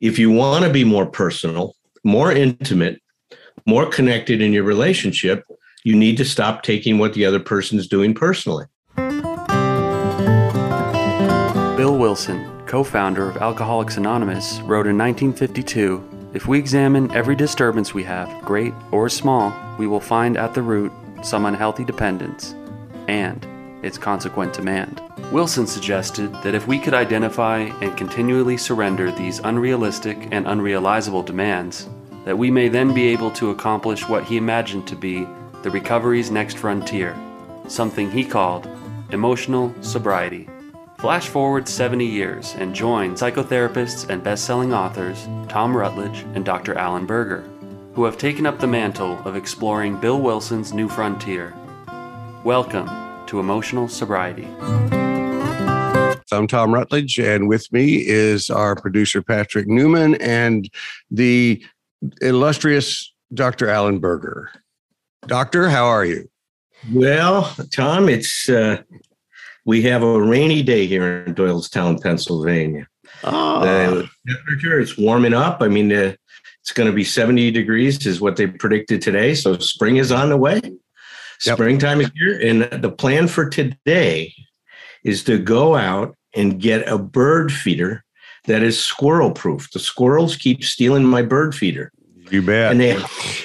if you want to be more personal, more intimate, more connected in your relationship, you need to stop taking what the other person is doing personally. Bill Wilson, co founder of Alcoholics Anonymous, wrote in 1952 If we examine every disturbance we have, great or small, we will find at the root some unhealthy dependence and its consequent demand. Wilson suggested that if we could identify and continually surrender these unrealistic and unrealizable demands, that we may then be able to accomplish what he imagined to be the recovery's next frontier, something he called emotional sobriety. Flash forward 70 years and join psychotherapists and best-selling authors Tom Rutledge and Dr. Alan Berger, who have taken up the mantle of exploring Bill Wilson's new frontier. Welcome to Emotional Sobriety. I'm Tom Rutledge, and with me is our producer, Patrick Newman, and the illustrious Dr. Alan Berger. Doctor, how are you? Well, Tom, it's uh, we have a rainy day here in Doylestown, Pennsylvania. Oh, The temperature it's warming up. I mean, uh, it's going to be 70 degrees is what they predicted today. So spring is on the way. Yep. Springtime is here, and the plan for today is to go out and get a bird feeder that is squirrel proof. The squirrels keep stealing my bird feeder. you bet. and they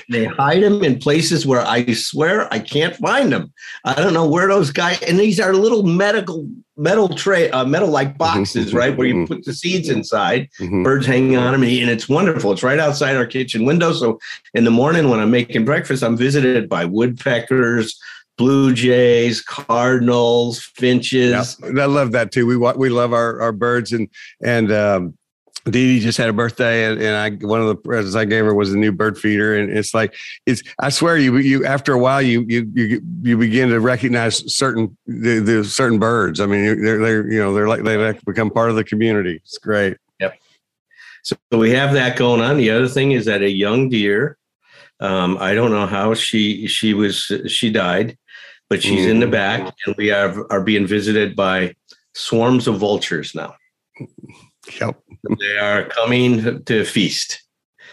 they hide them in places where I swear I can't find them. I don't know where those guys. And these are little medical metal tray, uh, metal like boxes, right, where you put the seeds inside. Mhm. Birds hanging on them, and it's wonderful. It's right outside our kitchen window. So in the morning when I'm making breakfast, I'm visited by woodpeckers, blue jays, cardinals, finches. Yeah, I love that too. We we love our our birds and and um, Dee Dee just had a birthday and, and I one of the presents I gave her was a new bird feeder and it's like it's I swear you you after a while you you you you begin to recognize certain the, the certain birds. I mean they're they're you know they're like they like become part of the community. It's great. Yep. So we have that going on. The other thing is that a young deer, um, I don't know how she she was she died, but she's in the back, and we are are being visited by swarms of vultures now. Yep, They are coming to feast,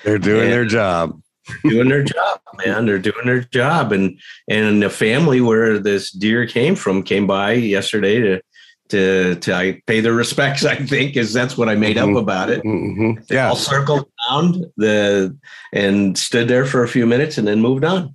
they're doing their job. doing their job, man. They're doing their job, and and the family where this deer came from came by yesterday to. To, to I pay their respects, I think, is that's what I made Mhm. up about it. Mhm. They Yeah, all circled around the and stood there for a few minutes and then moved on.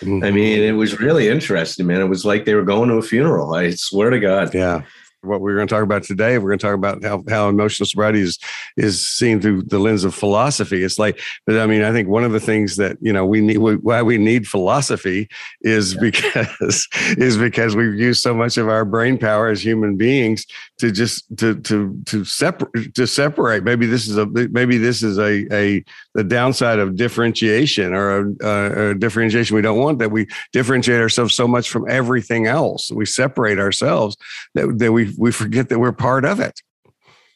Mhm. I mean, it was really interesting, man. It was like they were going to a funeral. I swear to God. Yeah. What we're going to talk about today, we're going to talk about how, how emotional sobriety is is seen through the lens of philosophy. It's like, but I mean, I think one of the things that you know we need why we need philosophy is because is because we've used so much of our brain power as human beings to just to to to separate to separate. Maybe this is a maybe this is a a the downside of differentiation or a, a, differentiation we don't want that we differentiate ourselves so much from everything else. We separate ourselves that, that we we forget that we're part of it.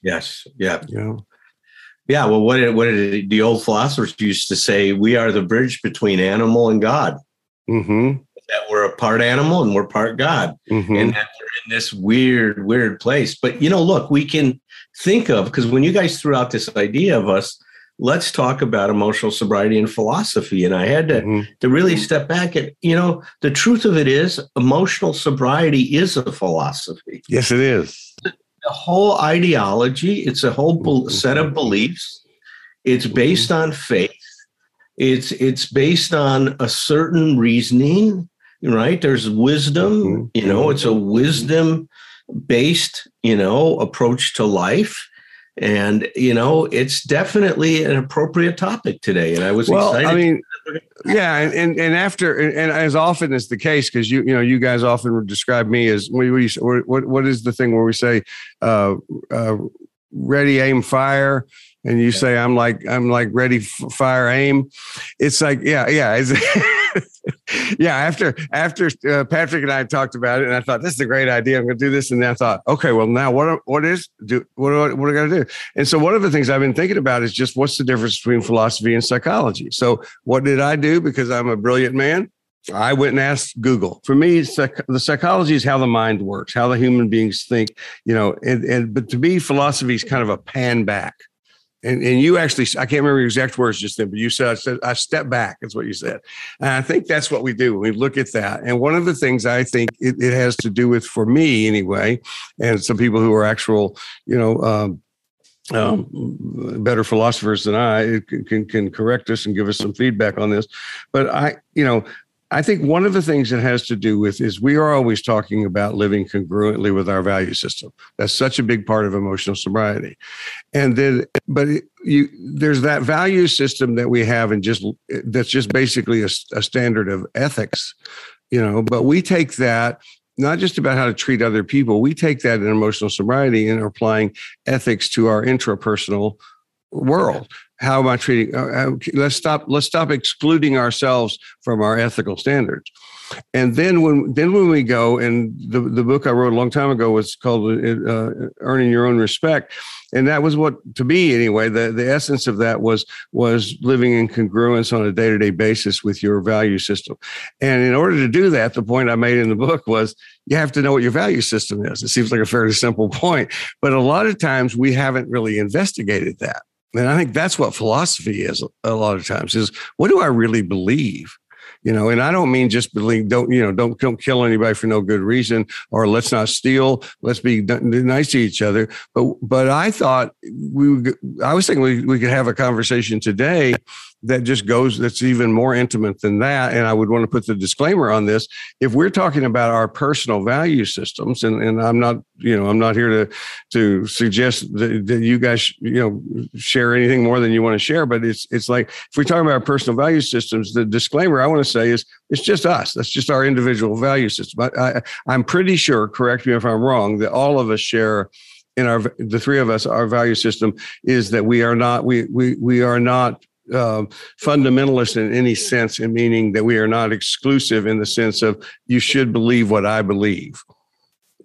Yes. Yeah. You know, Yeah. Well, what did, what did the old philosophers used to say? We are the bridge between animal and God. Mm-hmm. That we're a part animal and we're part God. hmm and that we're in this weird, weird place. But you know, look, we can think of because when you guys threw out this idea of us, let's talk about emotional sobriety and philosophy. And I had to hmm to really step back and you know, the truth of it is emotional sobriety is a philosophy. yes, it is. The whole ideology, it's a whole bel- set of beliefs. It's based on faith. It's it's based on a certain reasoning, right? There's wisdom, Mhm. you know, it's a wisdom based, you know, approach to life. And you know, it's definitely an appropriate topic today. And I was Well, excited. I mean, yeah, and and, and after and, and as often is the case, because you you know you guys often describe me as we, we what what is the thing where we say uh, uh, ready aim fire and you say i'm like i'm like ready fire aim. It's like yeah yeah yeah after after uh, patrick and i talked about it and i thought this is a great idea i'm going to do this and then i thought okay well now what what is do what do I, what do i got to do? And so one of the things i've been thinking about is just what's the difference between philosophy and psychology? So what did i do? Because i'm a brilliant man I went and asked Google. For me, psych- the psychology is how the mind works, how the human beings think, you know, and, and but to me, philosophy is kind of a pan back. And and you actually I can't remember your exact words just then, but you said I said I step back. That's what you said, and I think that's what we do. We look at that, and one of the things I think it, it has to do with for me anyway, and some people who are actual, you know. Um, um, better philosophers than I can, can correct us and give us some feedback on this. But I, you know, I think one of the things it has to do with is we are always talking about living congruently with our value system. That's such a big part of emotional sobriety. And then, but you, there's that value system that we have, and just that's just basically a, a standard of ethics, you know. But we take that not just about how to treat other people. We take that in emotional sobriety and applying ethics to our intrapersonal world. How am I treating? Uh, let's stop. Let's stop excluding ourselves from our ethical standards. And then when then when we go and the the book I wrote a long time ago was called uh, "Earning Your Own Respect," and that was what to me anyway. The the essence of that was was living in congruence on a day to day basis with your value system. And in order to do that, the point I made in the book was you have to know what your value system is. It seems like a fairly simple point, but a lot of times we haven't really investigated that. And I think that's what philosophy is a lot of times is what do I really believe? You know, and I don't mean just believe, don't, you know, don't, don't kill anybody for no good reason or let's not steal. Let's be nice to each other. But, but I thought we, I was thinking we, we could have a conversation today that just goes that's even more intimate than that. And i would want to put the disclaimer on this. If we're talking about our personal value systems and, and i'm not you know i'm not here to to suggest that, that you guys you know share anything more than you want to share but it's it's like if we're talking about our personal value systems the disclaimer i want to say is it's just us. That's just our individual value system. I, I i'm pretty sure correct me if i'm wrong that all of us share in our the three of us our value system is that we are not we we we are not uh, fundamentalist in any sense, in meaning that we are not exclusive in the sense of you should believe what I believe,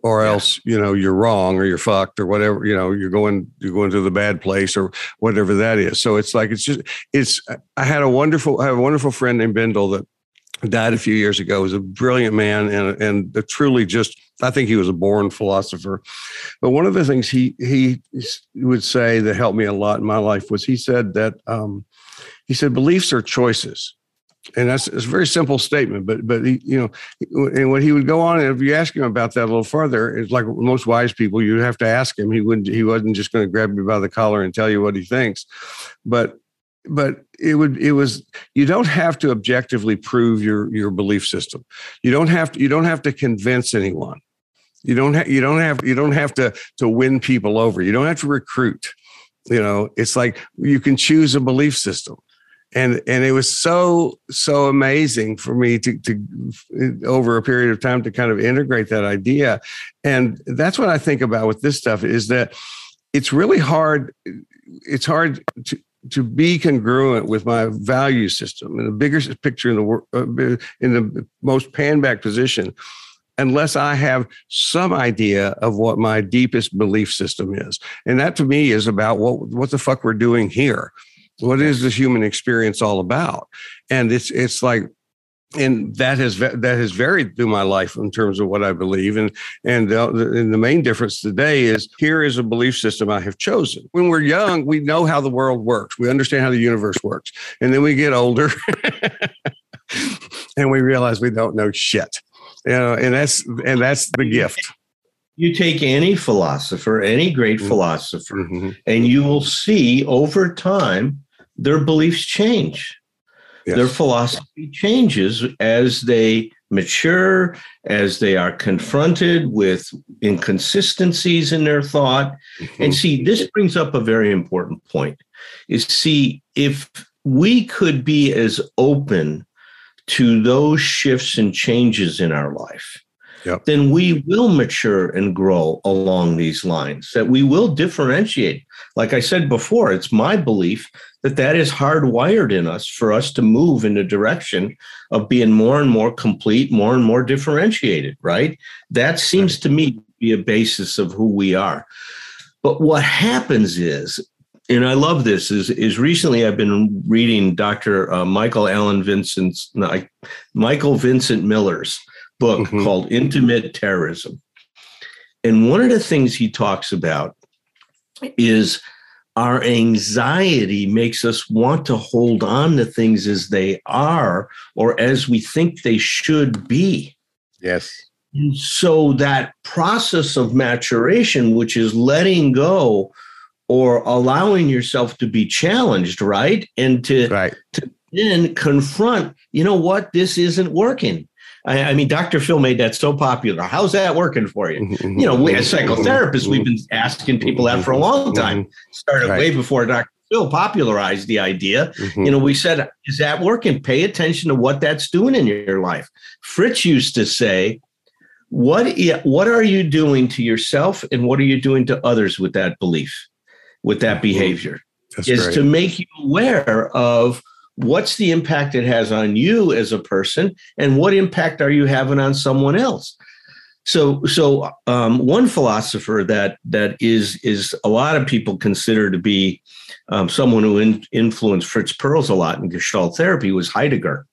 or else you know you're wrong or you're fucked or whatever. You know you're going you're going to the bad place or whatever that is. So it's like it's just it's. I had a wonderful I have a wonderful friend named Bendel that died a few years ago. He was a brilliant man and and truly just I think he was a born philosopher. But one of the things he he would say that helped me a lot in my life was he said that um, he said beliefs are choices. And that's a very simple statement but but he, you know and when he would go on if you ask him about that a little further it's like most wise people you have to ask him. He wouldn't he wasn't just going to grab you by the collar and tell you what he thinks. But but it would it was you don't have to objectively prove your your belief system. You don't have to you don't have to convince anyone. You don't have you don't have you don't have to to win people over. You don't have to recruit. You know it's like you can choose a belief system and and it was so so amazing for me to to over a period of time to kind of integrate that idea and that's what i think about with this stuff is that it's really hard it's hard to to be congruent with my value system in the bigger picture in the world uh, in the most pan back position unless I have some idea of what my deepest belief system is. And that to me is about what what the fuck we're doing here what is the human experience all about and it's it's like and that has that has varied through my life in terms of what I believe, and and the, and the main difference today is here is a belief system I have chosen. When we're young, we know how the world works, we understand how the universe works, and then we get older, and we realize we don't know shit. You know, and that's and that's the gift. You take any philosopher, any great mm-hmm. philosopher, mm-hmm. and you will see over time their beliefs change. Yes. Their philosophy changes as they mature, as they are confronted with inconsistencies in their thought. Mm-hmm. And see, this brings up a very important point is see, if we could be as open to those shifts and changes in our life, yep. then we will mature and grow along these lines, that we will differentiate. Like I said before, it's my belief that that is hardwired in us for us to move in the direction of being more and more complete, more and more differentiated, right? That seems to me to be a basis of who we are. But what happens is, and I love this, is, is recently I've been reading Dr. Uh, Michael Allen Vincent's, no, Michael Vincent Miller's book mm-hmm. called Intimate Terrorism. And one of the things he talks about is our anxiety makes us want to hold on to things as they are or as we think they should be. Yes. And so that process of maturation, which is letting go or allowing yourself to be challenged, right? And to, right. to then confront, you know what, this isn't working. I, I, mean, Dr. Phil made that so popular. How's that working for you? Mm-hmm. You know, we as psychotherapists, we've been asking people that for a long time. Started right. way before Dr. Phil popularized the idea. Mm-hmm. You know, we said, is that working? Pay attention to what that's doing in your life. Fritz used to say, what, what are you doing to yourself and what are you doing to others with that belief, with that mm-hmm. behavior? That's is great. to make you aware of what's the impact it has on you as a person and what impact are you having on someone else so so um, one philosopher that that is is a lot of people consider to be um, someone who in, influenced fritz perls a lot in gestalt therapy was heidegger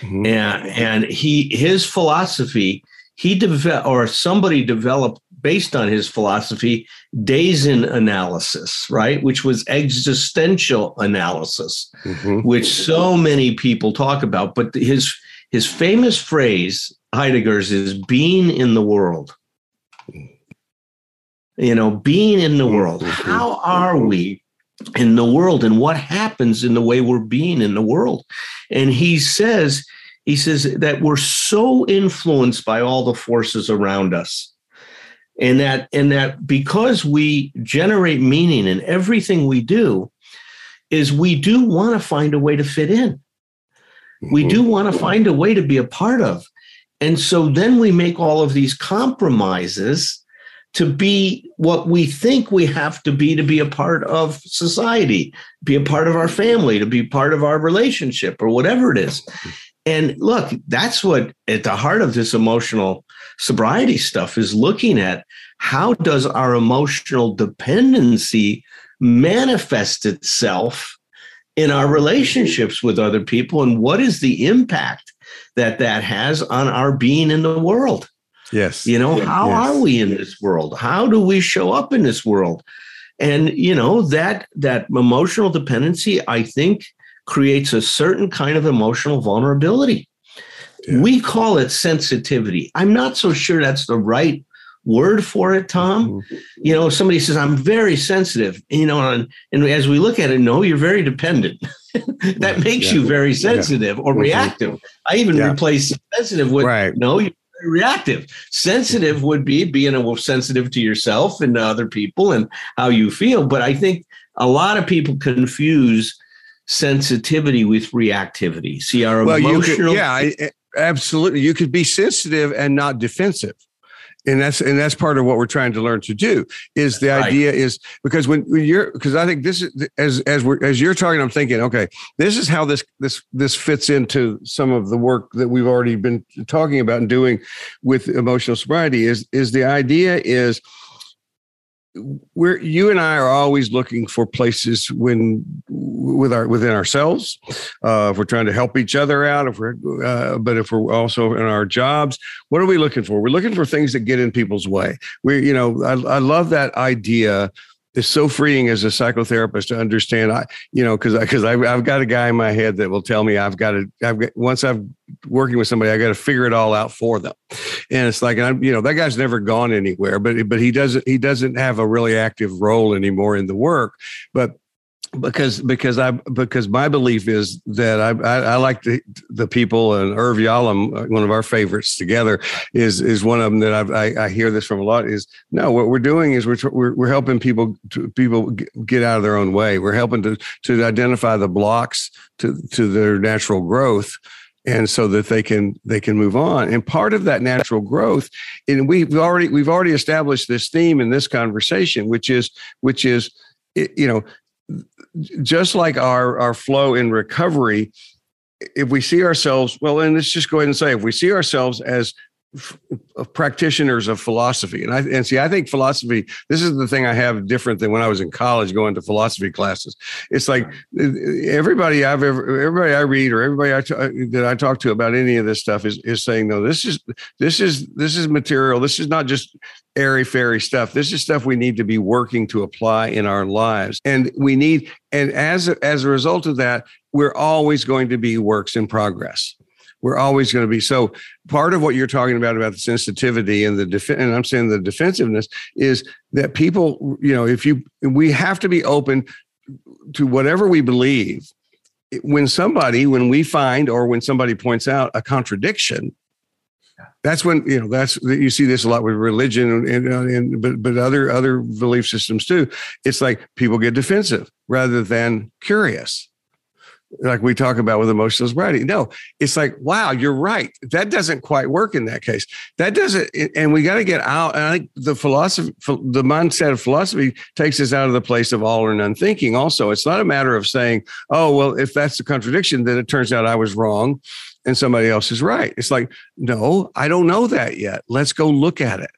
mm-hmm. and and he his philosophy he developed or somebody developed based on his philosophy, Dasein analysis, right? Which was existential analysis, mm-hmm. which so many people talk about. But his his famous phrase, Heidegger's, is being in the world. You know, being in the world. Mm-hmm. How are we in the world and what happens in the way we're being in the world? And he says, he says that we're so influenced by all the forces around us and that and that because we generate meaning in everything we do is we do want to find a way to fit in we do mm-hmm. want to find a way to be a part of and so then we make all of these compromises to be what we think we have to be to be a part of society, be a part of our family, to be part of our relationship, or whatever it is. And look, that's what at the heart of this emotional sobriety stuff is looking at how does our emotional dependency manifest itself in our relationships with other people and what is the impact that that has on our being in the world? Yes. You know how yes. are we in this world? How do we show up in this world? And you know that that emotional dependency i think creates a certain kind of emotional vulnerability yeah. We call it sensitivity. I'm not so sure that's the right word for it, Tom. Mm-hmm. You know, somebody says, I'm very sensitive, you know, and, and as we look at it, no, you're very dependent. that makes yeah. you very sensitive yeah. or mm-hmm. reactive. I even replace sensitive with right. no, you're reactive. Sensitive would be being a, sensitive to yourself and to other people and how you feel. But I think a lot of people confuse sensitivity with reactivity. See, our well, emotional. Could, yeah, I, absolutely you could be sensitive and not defensive and that's and that's part of what we're trying to learn to do is the right. idea is because when, when you're because i think this is as as we're as you're talking i'm thinking okay this is how this this this fits into some of the work that we've already been talking about and doing with emotional sobriety is is the idea is we're you and I are always looking for places when with our within ourselves. Uh, if we're trying to help each other out, if we're uh, but if we're also in our jobs, what are we looking for? We're looking for things that get in people's way. We, you know, I, I love that idea is so freeing as a psychotherapist to understand. I, you know, because because I've, I've got a guy in my head that will tell me I've got to. I've got once I'm working with somebody, I got to figure it all out for them, and it's like I'm, you know, that guy's never gone anywhere, but but he doesn't he doesn't have a really active role anymore in the work, but because because I because my belief is that I I, I like the the people and Irv Yalom, uh, one of our favorites together, is is one of them that I've, i I hear this from a lot. Is no, what we're doing is we're we're, we're helping people to, people get out of their own way. We're helping to to identify the blocks to to their natural growth and so that they can they can move on and part of that natural growth and we've already we've already established this theme in this conversation which is which is you know just like our our flow in recovery if we see ourselves well and let's just go ahead and say if we see ourselves as practitioners of philosophy. And i and see i think philosophy this is the thing i have different than when i was in college going to philosophy classes. It's like everybody i've ever everybody i read or everybody I t- uh, that i talk to about any of this stuff is is saying no this is this is this is material. This is not just airy fairy stuff. This is stuff we need to be working to apply in our lives. And we need and as as a result of that we're always going to be works in progress we're always going to be so part of what you're talking about about the sensitivity and the def- and i'm saying the defensiveness is that people you know if you we have to be open to whatever we believe. When somebody when we find or when somebody points out a contradiction that's when you know that's you see this a lot with religion and, and, uh, and but but other other belief systems too. It's like people get defensive rather than curious like we talk about with emotional sobriety. No, it's like, wow, you're right. That doesn't quite work in that case. That doesn't, and we got to get out. And I think the philosophy, the mindset of philosophy takes us out of the place of all or none thinking. Also, it's not a matter of saying, oh, well, if that's the contradiction, then it turns out I was wrong and somebody else is right. It's like, no, I don't know that yet. Let's go look at it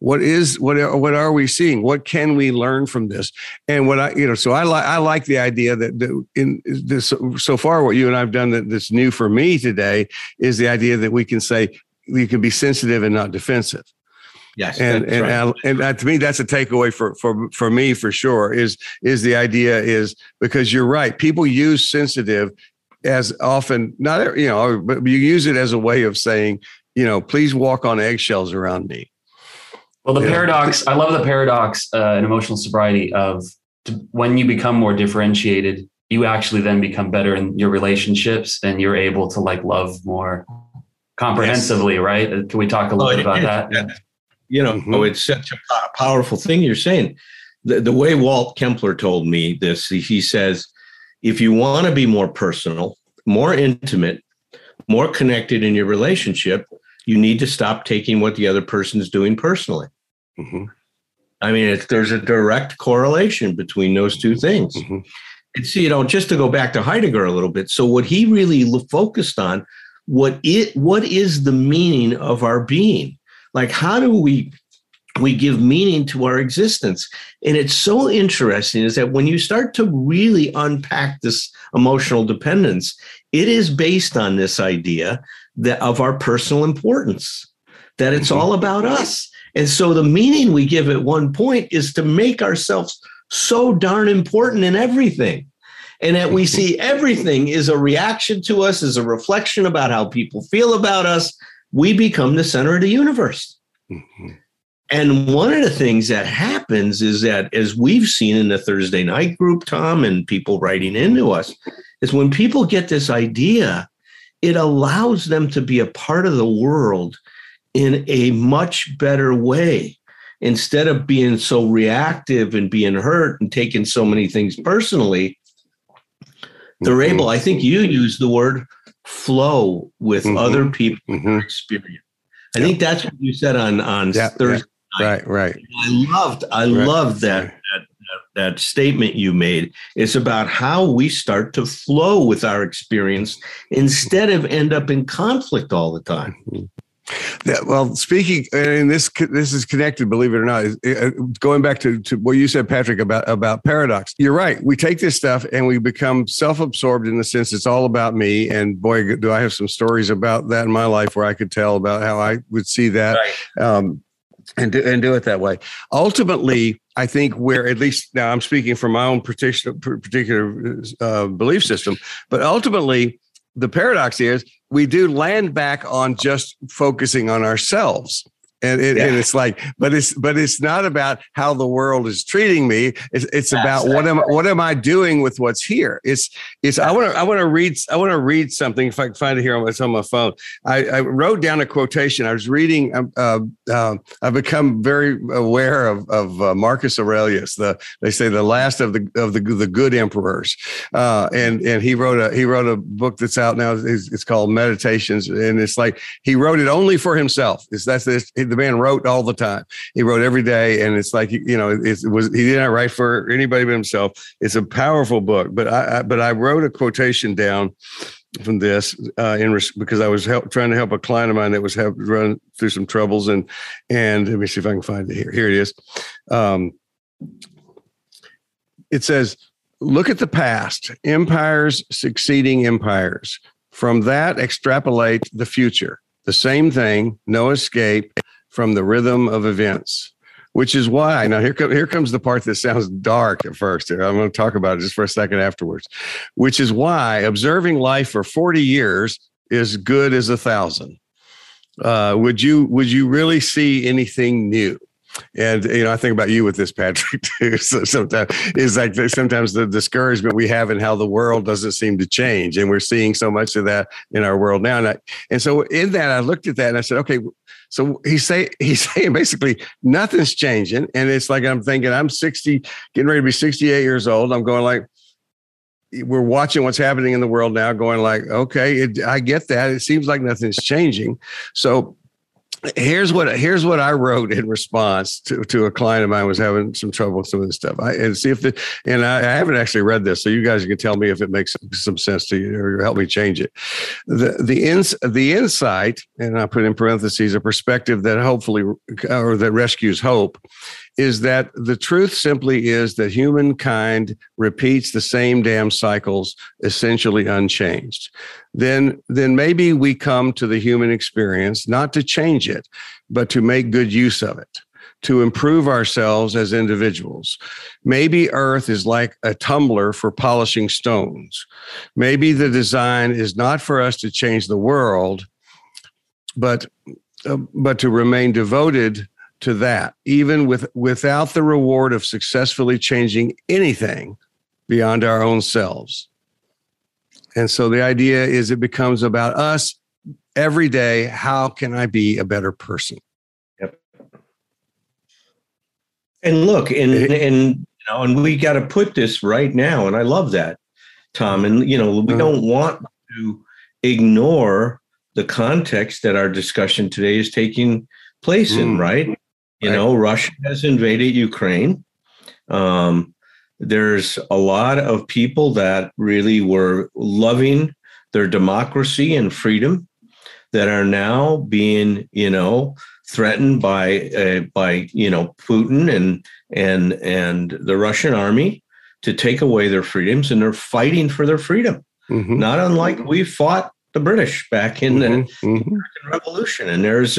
what is what are, what are we seeing? What can we learn from this? And what i you know so i like i like the idea that, that in this so far what you and i've done that that's new for me today is the idea that we can say you can be sensitive and not defensive. Yes, and and right. and, and to me that's a takeaway for for for me for sure is is the idea is because you're right people use sensitive as often not you know but you use it as a way of saying you know please walk on eggshells around me well, the yeah. paradox, I love the paradox uh, in emotional sobriety of when you become more differentiated, you actually then become better in your relationships and you're able to like love more comprehensively, yes. right? Uh, can we talk a little oh, bit about that? Yeah. You know, mm-hmm. oh, it's such a powerful thing you're saying. The, the way Walt Kempler told me this, he says, if you want to be more personal, more intimate, more connected in your relationship, you need to stop taking what the other person is doing personally. Mm-hmm. I mean, there's a direct correlation between those two things. Mm-hmm. And see, you know, just to go back to Heidegger a little bit. So, what he really focused on, what it, what is the meaning of our being? Like, how do we we give meaning to our existence? And it's so interesting is that when you start to really unpack this emotional dependence, it is based on this idea that of our personal importance, that it's all about us. And so the meaning we give at one point is to make ourselves so darn important in everything. And that we see everything is a reaction to us, is a reflection about how people feel about us. We become the center of the universe. Mm-hmm. And one of the things that happens is that, as we've seen in the Thursday night group, Tom, and people writing into us, is when people get this idea, it allows them to be a part of the world in a much better way instead of being so reactive and being hurt and taking so many things personally they're mm-hmm. able i think you use the word flow with mm-hmm. other people mm-hmm. experience i think that's what you said on on thursday right right i loved i right. loved that, that that statement you made is about how we start to flow with our experience instead of end up in conflict all the time. Yeah, well, speaking, and this this is connected, believe it or not. Uh, going back to, to what you said, Patrick, about about paradox. You're right. We take this stuff and we become self-absorbed in the sense it's all about me. And boy, do I have some stories about that in my life where I could tell about how I would see that. Right. Um, and do, and do it that way. Ultimately, I think where at least now I'm speaking from my own particular particular uh, belief system, but ultimately the paradox is we do land back on just focusing on ourselves and, it, yeah. and it's like but it's but it's not about how the world is treating me it's, it's about what am what am i doing with what's here it's i want to i want to read i want to read something if i can find it here it's on my phone. I, I wrote down a quotation. I was reading uh, uh, i've become very aware of, of uh, marcus aurelius the they say the last of the of the the good emperors. Uh, and and he wrote a he wrote a book that's out now. It's, it's called meditations. And it's like he wrote it only for himself. It's that's this the man wrote all the time. He wrote every day, and it's like you know, it was he did not write for anybody but himself. It's a powerful book. But I, I but I wrote a quotation down from this uh, in res- because I was help, trying to help a client of mine that was have run through some troubles and and let me see if I can find it here. Here it is. Um, it says, "Look at the past: empires succeeding empires. From that, extrapolate the future. The same thing, no escape from the rhythm of events." Which is why now here, come, here comes the part that sounds dark at first. Here, I'm going to talk about it just for a second afterwards, which is why observing life for 40 years is good as a thousand. Uh, would you would you really see anything new? And you know, I think about you with this, Patrick. Too. So sometimes is like sometimes the discouragement we have in how the world doesn't seem to change, and we're seeing so much of that in our world now. And, I, and so in that, I looked at that and I said, okay, so he's say he's saying basically nothing's changing, and it's like I'm thinking I'm 60, getting ready to be 68 years old. I'm going like we're watching what's happening in the world now, going like, okay, it, I get that. It seems like nothing's changing. So here's what here's what I wrote in response to, to a client of mine was having some trouble with some of this stuff. I and see if the and I, I, haven't actually read this, so you guys can tell me if it makes some sense to you or help me change it. The the ins the insight, and I put in parentheses a perspective that hopefully or that rescues hope, is that the truth simply is that humankind repeats the same damn cycles essentially unchanged then then maybe we come to the human experience not to change it but to make good use of it to improve ourselves as individuals. Maybe Earth is like a tumbler for polishing stones. Maybe the design is not for us to change the world, but uh, but to remain devoted to that, even with without the reward of successfully changing anything beyond our own selves. And so the idea is it becomes about us every day. How can I be a better person? Yep. And look, and and you know, and we got to put this right now. And I love that, Tom. And you know, we uh-huh. don't want to ignore the context that our discussion today is taking place mm. in, right? You right. know, Russia has invaded Ukraine. Um, there's a lot of people that really were loving their democracy and freedom that are now being, you know, threatened by uh, by you know Putin and and and the Russian army to take away their freedoms, and they're fighting for their freedom. Mm-hmm. Not unlike we fought the British back in mm-hmm. the mm-hmm. American Revolution, and there's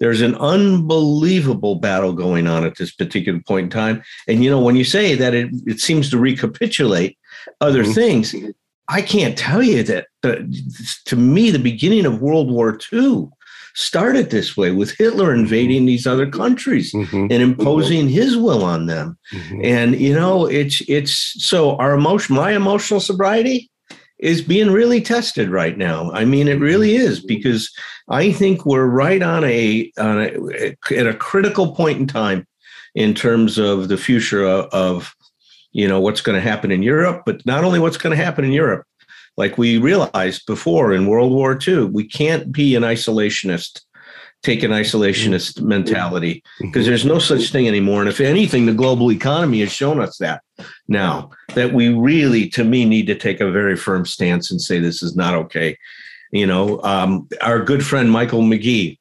there's an unbelievable battle going on at this particular point in time. And you know, when you say that it, it seems to recapitulate other mm-hmm. things, I can't tell you that to me, the beginning of World War II started this way with Hitler invading these other countries mm-hmm. and imposing his will on them. Mm-hmm. And you know, it's it's so our emotion, my emotional sobriety is being really tested right now. I mean, it really mm-hmm. is because I think we're right on a, on a at a critical point in time in terms of the future of, of you know what's going to happen in Europe, but not only what's going to happen in Europe. Like we realized before in World War II, we can't be an isolationist take an isolationist mm-hmm. mentality because there's no such thing anymore. And if anything, the global economy has shown us that now that we really, to me, need to take a very firm stance and say this is not okay. You know, um, our good friend Michael McGee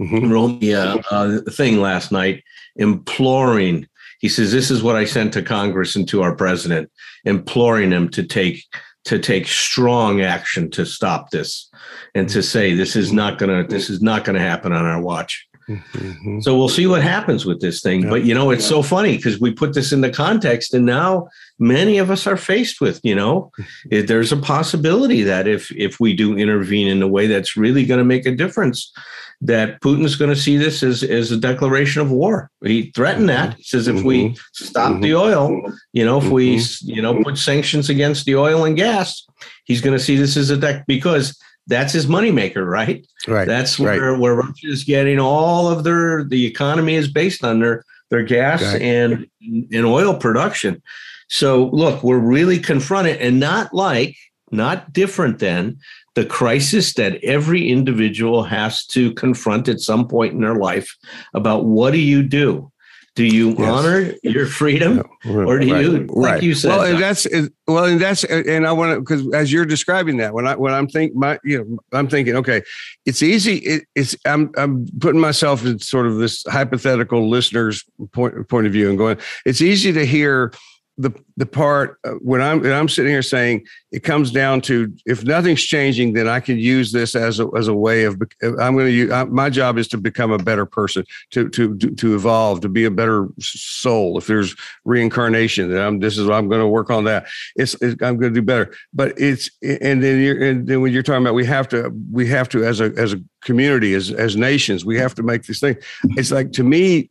mm-hmm. wrote me a, a thing last night imploring. He says, This is what I sent to Congress and to our president, imploring him to take to take strong action to stop this and to say this is not going to this is not going to happen on our watch mm-hmm. so we'll see what happens with this thing yeah. but you know it's so funny because we put this in the context and now many of us are faced with you know mm-hmm. there's a possibility that if if we do intervene in a way that's really going to make a difference that Putin's going to see this as, as a declaration of war. He threatened that. He says if mm-hmm. we stop mm-hmm. the oil, you know, if mm-hmm. we you know put sanctions against the oil and gas, he's going to see this as a deck because that's his moneymaker, right? Right. That's where right. where Russia is getting all of their the economy is based on their their gas right. and and oil production. So look, we're really confronted, and not like not different than the crisis that every individual has to confront at some point in their life about what do you do Do you yes. honor your freedom, or do right. you, like right. you said? Well, and that's well, and that's and I want to because as you're describing that, when I when I'm think my you know I'm thinking, okay, it's easy. It, it's I'm I'm putting myself in sort of this hypothetical listener's point point of view and going. It's easy to hear the the part uh, when I'm when I'm sitting here saying it comes down to if nothing's changing, then I can use this as a as a way of I'm going to use my job is to become a better person, to to to evolve, to be a better soul. If there's reincarnation, then I'm this is what I'm going to work on that. It's, it's I'm going to do better. But it's and then you're and then when you're talking about we have to we have to as a as a community as as nations we have to make this thing. It's like to me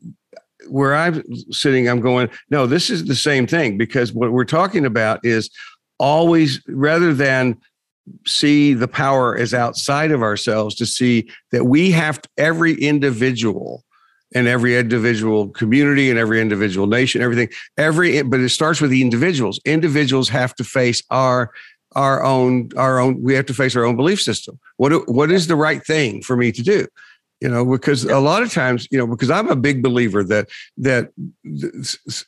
where I'm sitting, I'm going, no, this is the same thing because what we're talking about is always rather than see the power as outside of ourselves to see that we have to, every individual and every individual community and every individual nation everything every but it starts with the individuals. Individuals have to face our our own our own we have to face our own belief system. What what is the right thing for me to do you know because a lot of times you know because i'm a big believer that that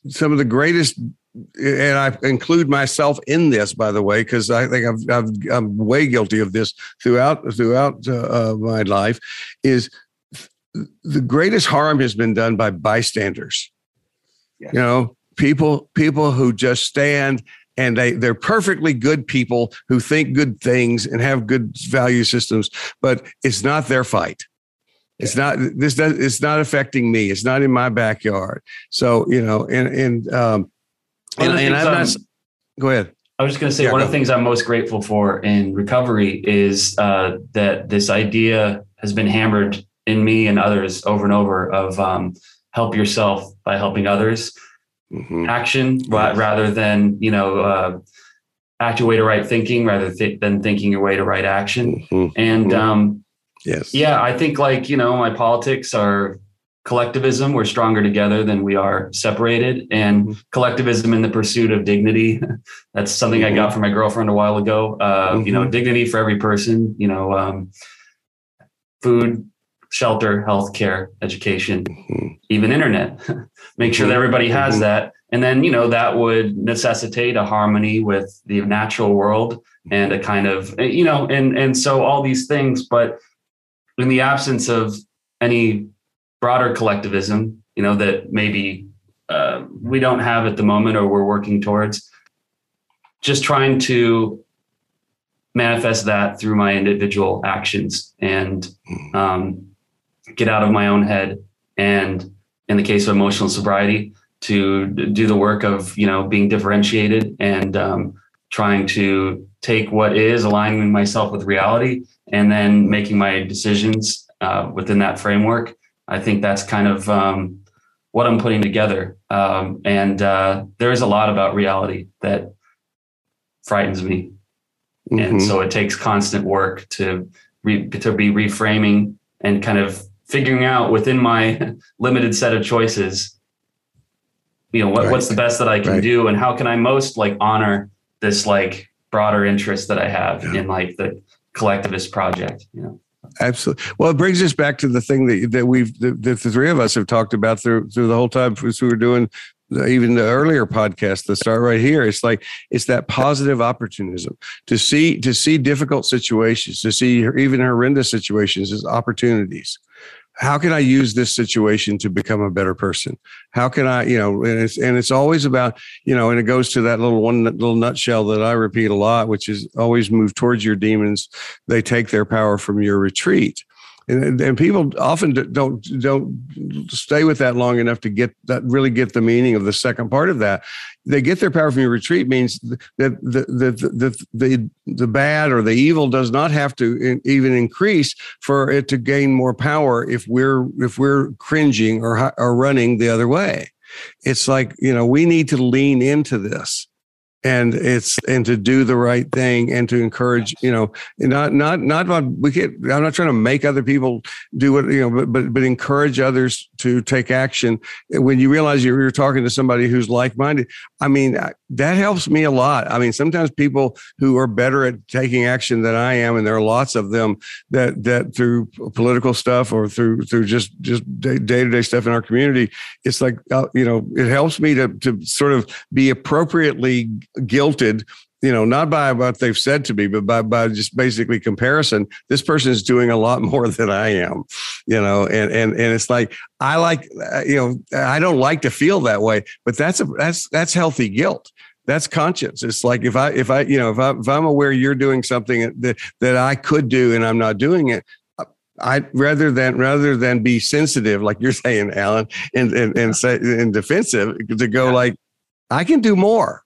some of the greatest and i include myself in this by the way because i think I've, i am way guilty of this throughout throughout uh, uh, my life is the greatest harm has been done by bystanders. Yeah. you know people people who just stand and they they're perfectly good people who think good things and have good value systems but it's not their fight it's not this does it's not affecting me. It's not in my backyard. So you know, and and um, and, and I'm not. Go ahead. I was just going to say yeah, one of the things I'm most grateful for in recovery is uh, that this idea has been hammered in me and others over and over of um, help yourself by helping others. Mm-hmm. Action yes. rather than you know uh, act your way to right thinking rather th- than thinking your way to right action. Mm-hmm. And mm-hmm. um, Yes. Yeah, I think like, you know, my politics are collectivism. We're stronger together than we are separated. And mm-hmm. collectivism in the pursuit of dignity. That's something mm-hmm. I got from my girlfriend a while ago. Uh, mm-hmm. You know, mm-hmm. dignity for every person, you know, um, food, shelter, healthcare, education, mm-hmm. even internet. Make sure that mm-hmm. everybody has that. And then, you know, that would necessitate a harmony with the natural world and a kind of, you know, and and so all these things, but in the absence of any broader collectivism, you know, that maybe uh, we don't have at the moment or we're working towards, just trying to manifest that through my individual actions and um, get out of my own head. And in the case of emotional sobriety, to do the work of you know being differentiated and um, trying to take what is aligning myself with reality and then making my decisions uh, within that framework. I think that's kind of um, what I'm putting together. Um, and uh, there is a lot about reality that frightens me. Mm-hmm. And so it takes constant work to re- to be reframing and kind of figuring out within my limited set of choices, you know, what, right. what's the best that I can right. do and how can I most like honor this like broader interest that I have yeah. in like the collectivist project, you know. Absolutely. Well, it brings us back to the thing that that we've that the three of us have talked about through through the whole time as we were doing even the earlier podcast the start right here it's like it's that positive opportunism to see to see difficult situations to see even horrendous situations as opportunities how can I use this situation to become a better person? How can I, you know, and it's and it's always about, you know, and it goes to that little one little nutshell that I repeat a lot, which is always move towards your demons. They take their power from your retreat and, and people often don't don't stay with that long enough to get that really get the meaning of the second part of that. They get their power from your retreat means that the the, the the the bad or the evil does not have to even increase for it to gain more power if we're if we're cringing or or running the other way. It's like you know we need to lean into this and it's and to do the right thing and to encourage you know not not not we get i'm not trying to make other people do what you know but but, but encourage others to take action. When you realize you're, you're talking to somebody who's like-minded i mean that helps me a lot. I mean, sometimes people who are better at taking action than I am, and there are lots of them that that through political stuff or through through just just day to day stuff in our community, it's like uh, you know, it helps me to to sort of be appropriately guilted you know, not by what they've said to me, but by, by just basically comparison, this person is doing a lot more than I am, you know, and, and, and it's like, I like, uh, you know, I don't like to feel that way, but that's a, that's, that's healthy guilt. That's conscience. It's like if I, if I, you know, if I, if I'm aware you're doing something that, that I could do and I'm not doing it, I rather than rather than be sensitive, like you're saying, Alan, and and and say and defensive, to go yeah. like, I can do more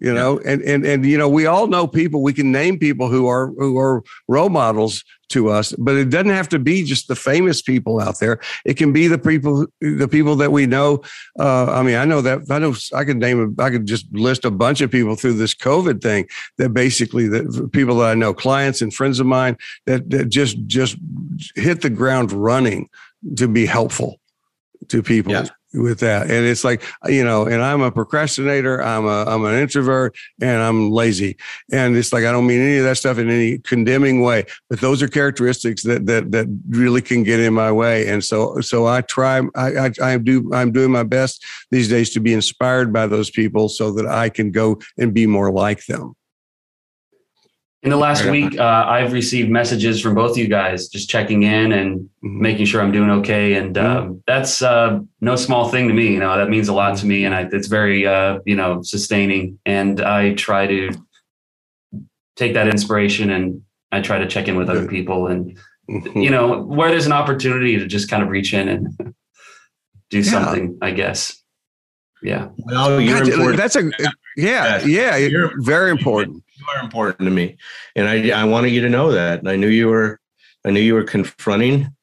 you know yeah. and and and you know we all know people we can name people who are who are role models to us but it doesn't have to be just the famous people out there. It can be the people the people that we know. Uh, i mean i know that i know i could name i could just list a bunch of people through this covid thing that basically the people that i know clients and friends of mine that, that just just hit the ground running to be helpful to people. Yeah with that. And it's like you know and i'm a procrastinator i'm a i'm an introvert and i'm lazy. And it's like i don't mean any of that stuff in any condemning way but those are characteristics that that that really can get in my way. And so so i try i i, I do i'm doing my best these days to be inspired by those people so that i can go and be more like them in the last week, uh, I've received messages from both of you guys just checking in and mm-hmm. making sure I'm doing okay. And mm-hmm. uh, that's uh, no small thing to me. You know, that means a lot to me. And I, it's very, uh, you know, sustaining. And I try to take that inspiration and I try to check in with other people. And, mm-hmm. you know, where there's an opportunity to just kind of reach in and do yeah. something, I guess. Yeah. Well, you're God, That's a, yeah, yeah, you're very important you are important to me, and I I wanted you to know that. And I knew you were I knew you were confronting,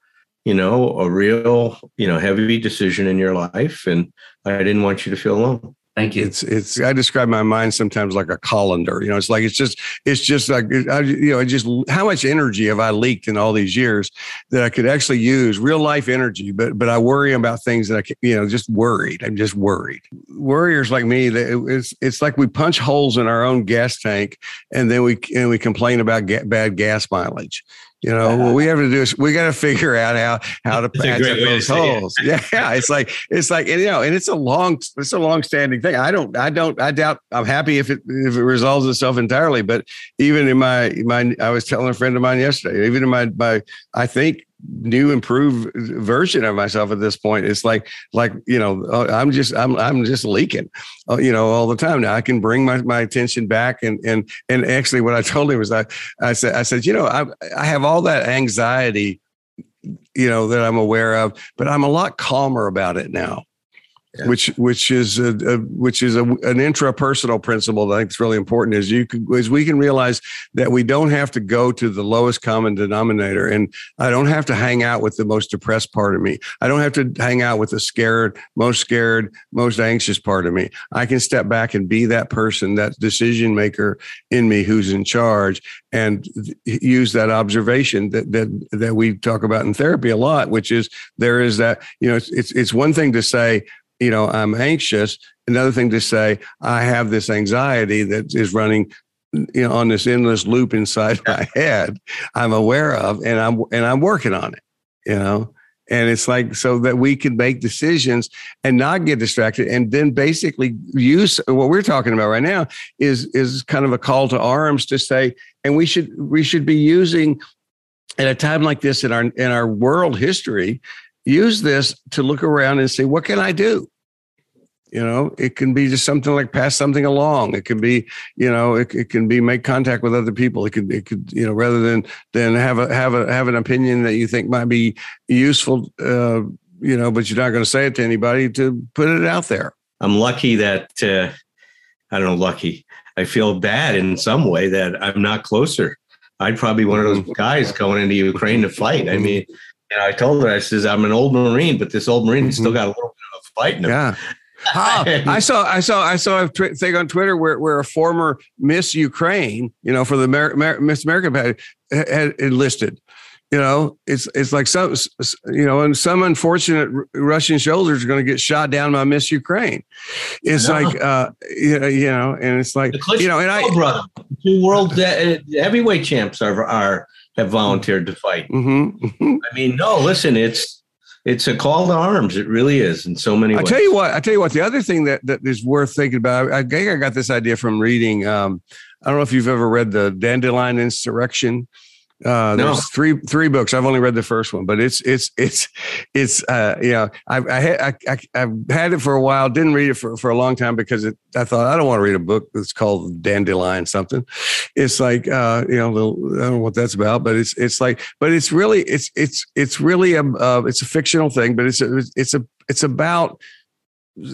you know, a real you know heavy decision in your life, and I didn't want you to feel alone. Thank you. It's it's I describe my mind sometimes like a colander. You know, it's like it's just it's just like I, you know, just how much energy have I leaked in all these years that I could actually use real life energy, but but I worry about things that I can, you know just worried. I'm just worried. Worriers like me, it's it's like we punch holes in our own gas tank, and then we and we complain about ga- bad gas mileage. You know, what we have to do is we got to figure out how how to patch up those holes. Yeah, yeah, it's like it's like and, you know, and it's a long it's a long standing thing. I don't I don't I doubt I'm happy if it if it resolves itself entirely. But even in my my I was telling a friend of mine yesterday, even in my my I think new improved version of myself at this point. It's like like you know uh, i'm just i'm i'm just leaking uh, you know all the time. Now i can bring my, my attention back and and and actually what i told him was i i said i said you know i i have all that anxiety you know that i'm aware of but i'm a lot calmer about it now yeah. which which is a, a which is a, an intrapersonal principle that I think is really important. Is you can, as we can realize that we don't have to go to the lowest common denominator, and I don't have to hang out with the most depressed part of me. I don't have to hang out with the scared, most scared, most anxious part of me. I can step back and be that person, that decision maker in me who's in charge, and use that observation that that that we talk about in therapy a lot, which is there is that you know it's it's, it's one thing to say you know, I'm anxious. Another thing to say, I have this anxiety that is running you know on this endless loop inside my head i'm aware of and i'm and i'm working on it you know and it's like so that we can make decisions and not get distracted and then basically use what we're talking about right now is is kind of a call to arms to say and we should we should be using at a time like this in our in our world history use this to look around and say, what can I do? You know, it can be just something like pass something along. It can be, you know, it, it can be make contact with other people. It could, it could, you know, rather than than have a have a have an opinion that you think might be useful, uh, you know, but you're not going to say it to anybody to put it out there. I'm lucky that uh, I don't know, lucky. I feel bad in some way that I'm not closer. I'd probably one of those guys going into Ukraine to fight. I mean, and I told her, I says, I'm an old Marine, but this old Marine still mm-hmm. got a little bit of a fight in him. Yeah. I saw I saw I saw a tw- thing on Twitter where, where a former Miss Ukraine, you know, for the Amer- Amer- Miss America had, had enlisted, You know, it's it's like some you know, and some unfortunate Russian soldiers are going to get shot down by Miss Ukraine. It's like uh, you know, you know, and it's like you know, and I brother, two world uh, heavyweight champs are are have volunteered to fight. Mm-hmm. I mean, no, listen, it's it's a call to arms. It really is in so many I tell you what, I tell you what, the other thing that, that is worth thinking about, I think I got this idea from reading. Um, I don't know if you've ever read the Dandelion Insurrection uh, there's no. three three books. I've only read the first one, but it's it's it's it's uh, you know I I, had, I I have had it for a while. Didn't read it for, for a long time because it, I thought I don't want to read a book that's called Dandelion something. It's like uh, you know little, I don't know what that's about, but it's it's like but it's really it's it's it's really a uh, it's a fictional thing, but it's a, it's a it's about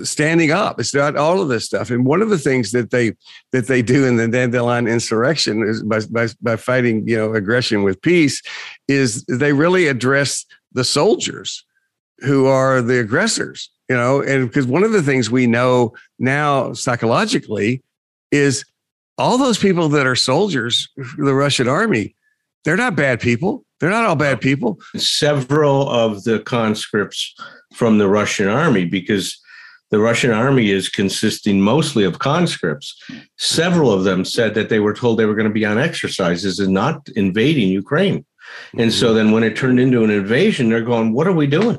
standing up. It's not all of this stuff. And one of the things that they that they do in the dandelion insurrection is by, by, by fighting, you know, aggression with peace, is they really address the soldiers who are the aggressors. You know, and because one of the things we know now psychologically is all those people that are soldiers, the Russian army, they're not bad people. They're not all bad people. Several of the conscripts from the Russian army, because the Russian army is consisting mostly of conscripts. Several of them said that they were told they were going to be on exercises and not invading Ukraine. And so mm-hmm. then when it turned into an invasion, they're going, what are we doing?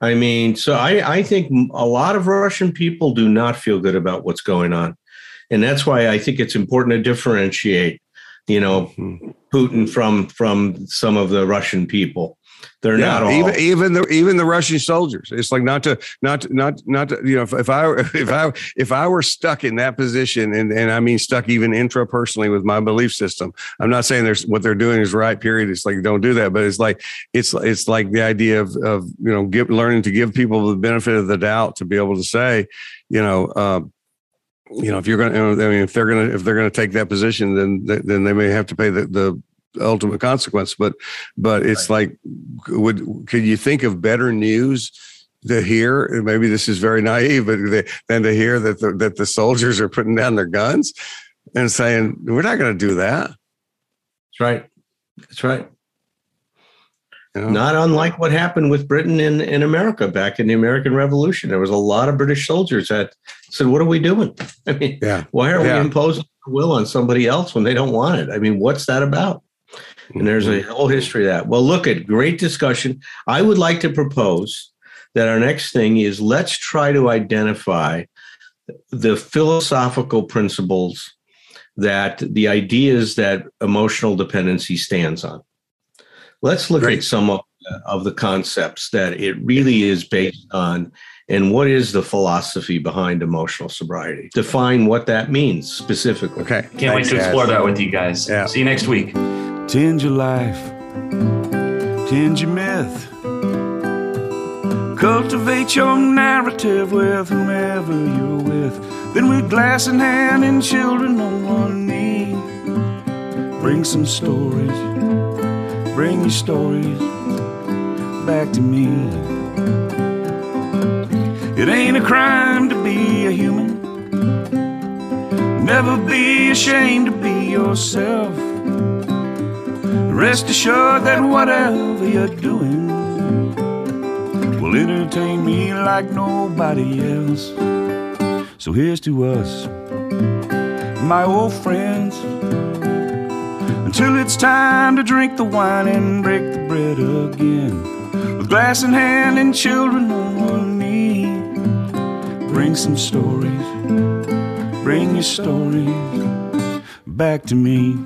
I mean, so I, I think a lot of Russian people do not feel good about what's going on. And that's why I think it's important to differentiate, you know, mm-hmm. Putin from from some of the Russian people. They're yeah, not all. even even the even the Russian soldiers. It's like not to not not not to, you know if, if I if I if I were stuck in that position and and I mean stuck even intra personally with my belief system. I'm not saying there's what they're doing is right. Period. It's like don't do that. But it's like it's it's like the idea of of you know give, learning to give people the benefit of the doubt to be able to say you know. Um, you know, if you're going to, I mean, if they're going to, if they're going to take that position, then then they may have to pay the the ultimate consequence. But but it's right. like, would could you think of better news? to hear maybe this is very naive but they, than to hear that the, that the soldiers are putting down their guns and saying we're not going to do that that's right that's right you know? not unlike what happened with britain in, in america back in the american revolution there was a lot of british soldiers that said what are we doing i mean yeah. why are yeah. we imposing will on somebody else when they don't want it i mean what's that about and there's a mm-hmm. whole history of that. Well, look at great discussion. I would like to propose that our next thing is let's try to identify the philosophical principles that the ideas that emotional dependency stands on. Let's look Great. at some of, of the concepts that it really is based on and what is the philosophy behind emotional sobriety. Define what that means specifically. Okay. Can't Thanks, wait to explore guys. that with you guys. Yeah. See you next week. Tend your life, tend your myth. Cultivate your narrative with whomever you're with. Then, with glass in hand and children on one knee, bring some stories, bring your stories back to me. It ain't a crime to be a human. Never be ashamed to be yourself. Rest assured that whatever you're doing will entertain me like nobody else. So here's to us, my old friends, until it's time to drink the wine and break the bread again. With glass in hand and children on one knee, bring some stories, bring your stories back to me.